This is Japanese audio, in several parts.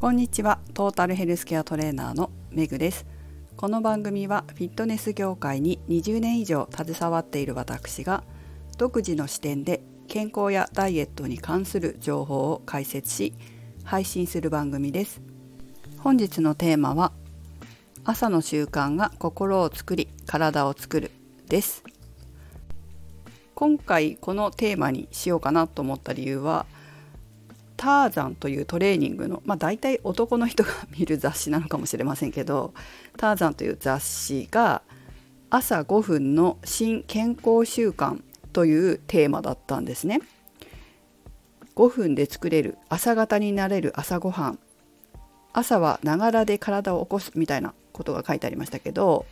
こんにちは。トータルヘルスケアトレーナーのめぐです。この番組はフィットネス業界に20年以上携わっている私が独自の視点で健康やダイエットに関する情報を解説し配信する番組です。本日のテーマは朝の習慣が心を作り体を作るです。今回このテーマにしようかなと思った理由はターザンというトレーニングのまあ大体男の人が見る雑誌なのかもしれませんけどターザンという雑誌が朝5分の新健康習慣というテーマだったんですね。5分で作れる朝方になれる朝ごはん朝はながらで体を起こすみたいなことが書いてありましたけど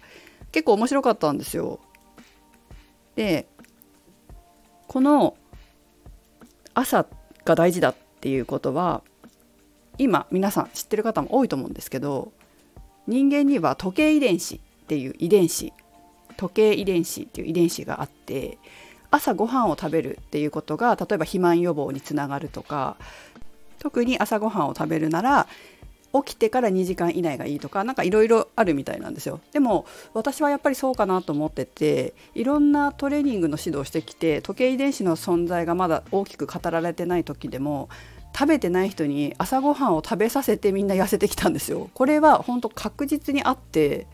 結構面白かったんですよ。でこの朝が大事だっていうことは今皆さん知ってる方も多いと思うんですけど人間には時計遺伝子っていう遺伝子時計遺伝子っていう遺伝子があって朝ごはんを食べるっていうことが例えば肥満予防につながるとか特に朝ごはんを食べるなら起きてから2時間以内がいいとか何かいろいろあるみたいなんですよ。でも私はやっぱりそうかなと思ってていろんなトレーニングの指導をしてきて時計遺伝子の存在がまだ大きく語られてない時でも食べてない人に朝ごはんを食べさせてみんな痩せてきたんですよ。これは本当確実にあって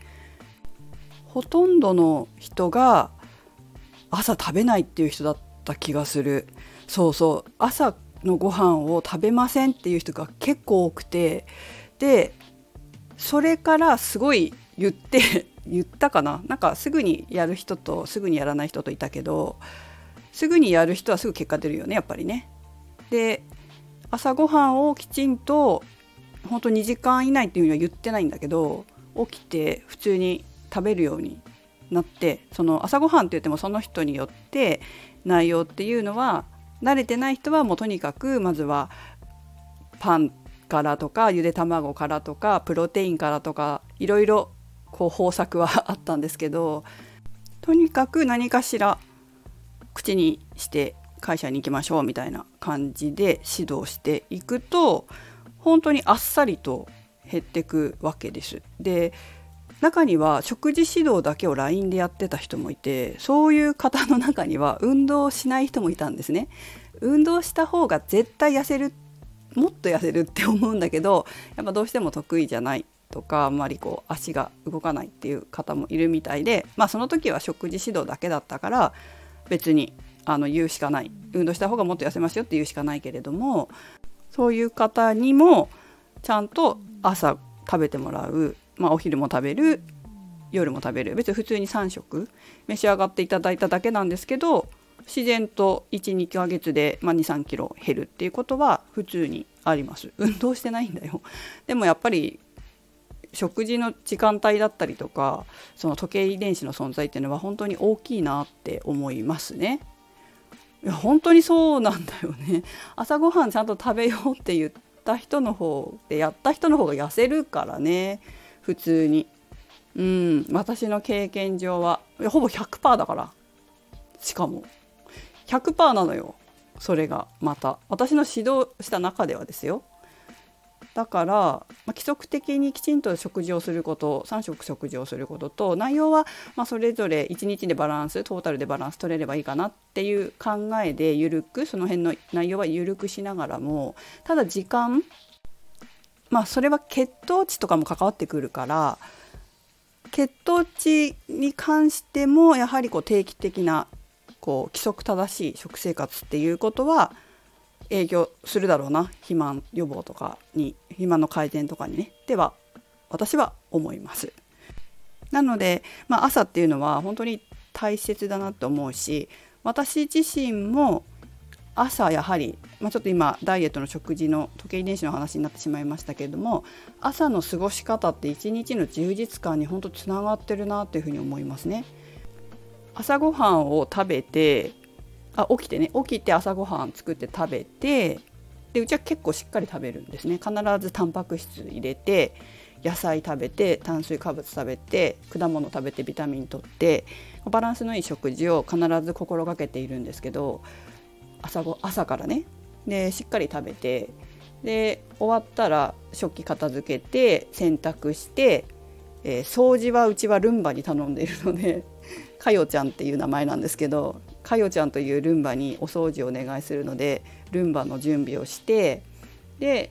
ほとんどの人が朝食べないっていう人だった気がする。そうそう。朝のご飯を食べませんっていう人が結構多くてでそれからすごい言って 言ったかな？なんかすぐにやる人とすぐにやらない人といたけどすぐにやる人はすぐ結果出るよねやっぱりね。で朝ごはんをきちんと本当2時間以内っていうには言ってないんだけど起きて普通に食べるようになってその朝ごはんって言ってもその人によって内容っていうのは慣れてない人はもうとにかくまずはパンからとかゆで卵からとかプロテインからとかいろいろこう方策はあったんですけどとにかく何かしら口にして会社に行きましょうみたいな感じで指導していくと本当にあっさりと減ってくわけです。で中には食事指導だけを LINE でやってた人もいてそういう方の中には運動しない人もいたんですね。運動した方が絶対痩せるもっと痩せるって思うんだけどやっぱどうしても得意じゃないとかあんまりこう足が動かないっていう方もいるみたいでまあその時は食事指導だけだったから別にあの言うしかない。運動した方がもっと痩せますよって言うしかないけれどもそういう方にもちゃんと朝食べてもらう、まあ、お昼も食べる。夜も食べる。別に普通に3食。召し上がっていただいただけなんですけど自然と12ヶ月で、まあ、23キロ減るっていうことは普通にあります。運動してないんだよ。でもやっぱり食事の時間帯だったりとかその時計遺伝子の存在っていうのは本当に大きいなって思いますね。いや本当にそうなんだよね。朝ごはんちゃんと食べようって言った人の方でやった人の方が痩せるからね。普通に。うん。私の経験上はほぼ100%だから。しかも。100%なのよ。それがまた。私の指導した中ではですよ。だから、まあ、規則的にきちんと食事をすること3食食事をすることと内容は、まあ、それぞれ1日でバランストータルでバランス取れればいいかなっていう考えで緩くその辺の内容は緩くしながらもただ時間まあそれは血糖値とかも関わってくるから血糖値に関してもやはりこう定期的なこう規則正しい食生活っていうことは影響するだろうな肥満予防とかに肥満の改善とかにねでは私は思います。なので、まあ、朝っていうのは本当に大切だなと思うし私自身も朝やはり、まあ、ちょっと今ダイエットの食事の時計遺伝子の話になってしまいましたけれども朝の過ごし方って一日の充実感に本当つながってるなっていうふうに思いますね。朝ごはんを食べてあ起きてね。起きて朝ごはん作って食べてでうちは結構しっかり食べるんですね。必ずタンパク質入れて野菜食べて炭水化物食べて果物食べてビタミン取ってバランスのいい食事を必ず心がけているんですけど朝ご朝からね。でしっかり食べてで終わったら食器片付けて洗濯して、えー、掃除はうちはルンバに頼んでいるので かよちゃんっていう名前なんですけどかよちゃんというルンバにお掃除をお願いするのでルンバの準備をしてで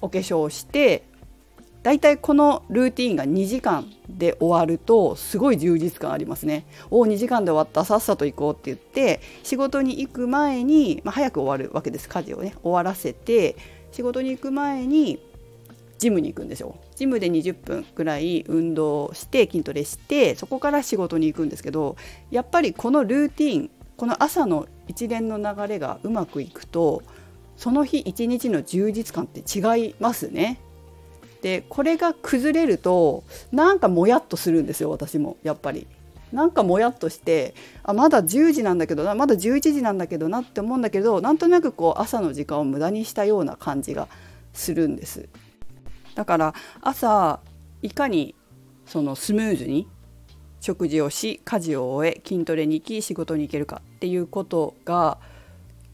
お化粧してだいたいこのルーティンが2時間で終わるとすごい充実感ありますね。おお2時間で終わったさっさと行こうって言って仕事に行く前に、まあ、早く終わるわけです家事をね終わらせて仕事に行く前にジムに行くんですよ。ジムで20分ぐらい運動して筋トレしてそこから仕事に行くんですけどやっぱりこのルーティンこの朝の一連の流れがうまくいくとその日一日の充実感って違いますね。でこれが崩れるとなんかもやっとするんですよ私もやっぱり。なんかもやっとしてあまだ10時なんだけどなまだ11時なんだけどなって思うんだけどなんとなくこう朝の時間を無駄にしたような感じがするんですだから朝いかにそのスムーズに食事をし家事を終え筋トレに行き仕事に行けるかっていうことが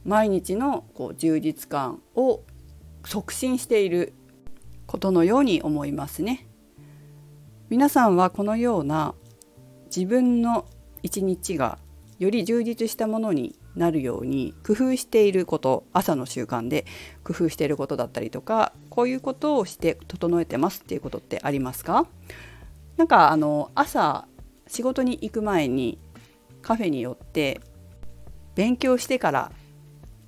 毎日のこう充実感を促進していることのように思いますね。皆さんはこのような自分の一日がより充実したものになるように工夫していること朝の習慣で工夫していることだったりとかこういうことをして整えてますっていうことってありますか？なんかあの朝仕事に行く前にカフェに寄って勉強してから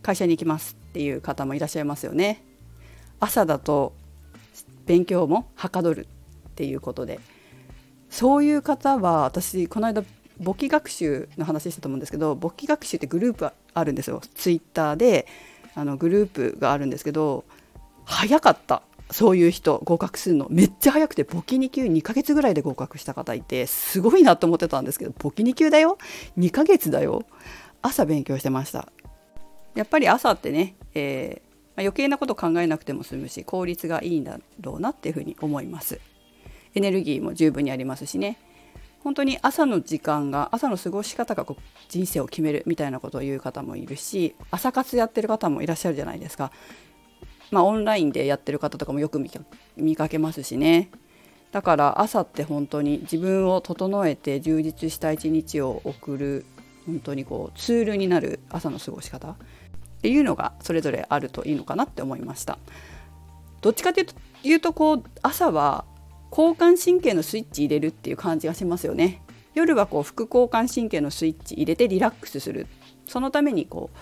会社に行きますっていう方もいらっしゃいますよね。朝だと勉強もはかどるっていうことでそういう方は私この間簿記学習の話したと思うんですけど簿記学習ってグループあるんですよ。ツイッターであのグループがあるんですけど早かった。そういう人合格するの。めっちゃ早くて簿記2級2ヶ月ぐらいで合格した方いてすごいなと思ってたんですけど簿記2級だよ。2ヶ月だよ。朝勉強してました。やっぱり朝ってね、えまあ、余計なこと考えなくても済むし効率がいいんだろうなっていうふうに思います。エネルギーも十分にありますしね。本当に朝の時間が朝の過ごし方がこう人生を決めるみたいなことを言う方もいるし朝活やってる方もいらっしゃるじゃないですか。まあオンラインでやってる方とかもよく見かけますしね。だから朝って本当に自分を整えて充実した一日を送る本当にこうツールになる朝の過ごし方。っていうのがそれぞれあるといいのかなって思いました。どっちかというとこう朝は交感神経のスイッチ入れるっていう感じがしますよね。夜はこう副交感神経のスイッチ入れてリラックスする。そのためにこう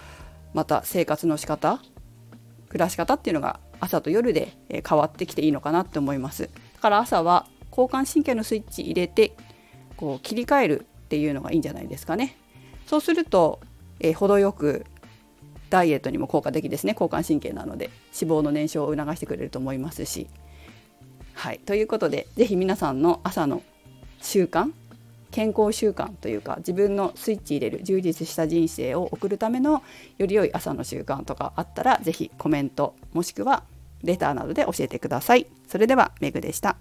また生活の仕方暮らし方っていうのが朝と夜で変わってきていいのかなって思います。だから朝は交感神経のスイッチ入れてこう切り替えるっていうのがいいんじゃないですかね。そうすると、えー、程よくダイエットにも効果的ですね。交感神経なので脂肪の燃焼を促してくれると思いますし。はいということで是非皆さんの朝の習慣健康習慣というか自分のスイッチ入れる充実した人生を送るためのより良い朝の習慣とかあったら是非コメントもしくはレターなどで教えてください。それではメグでした。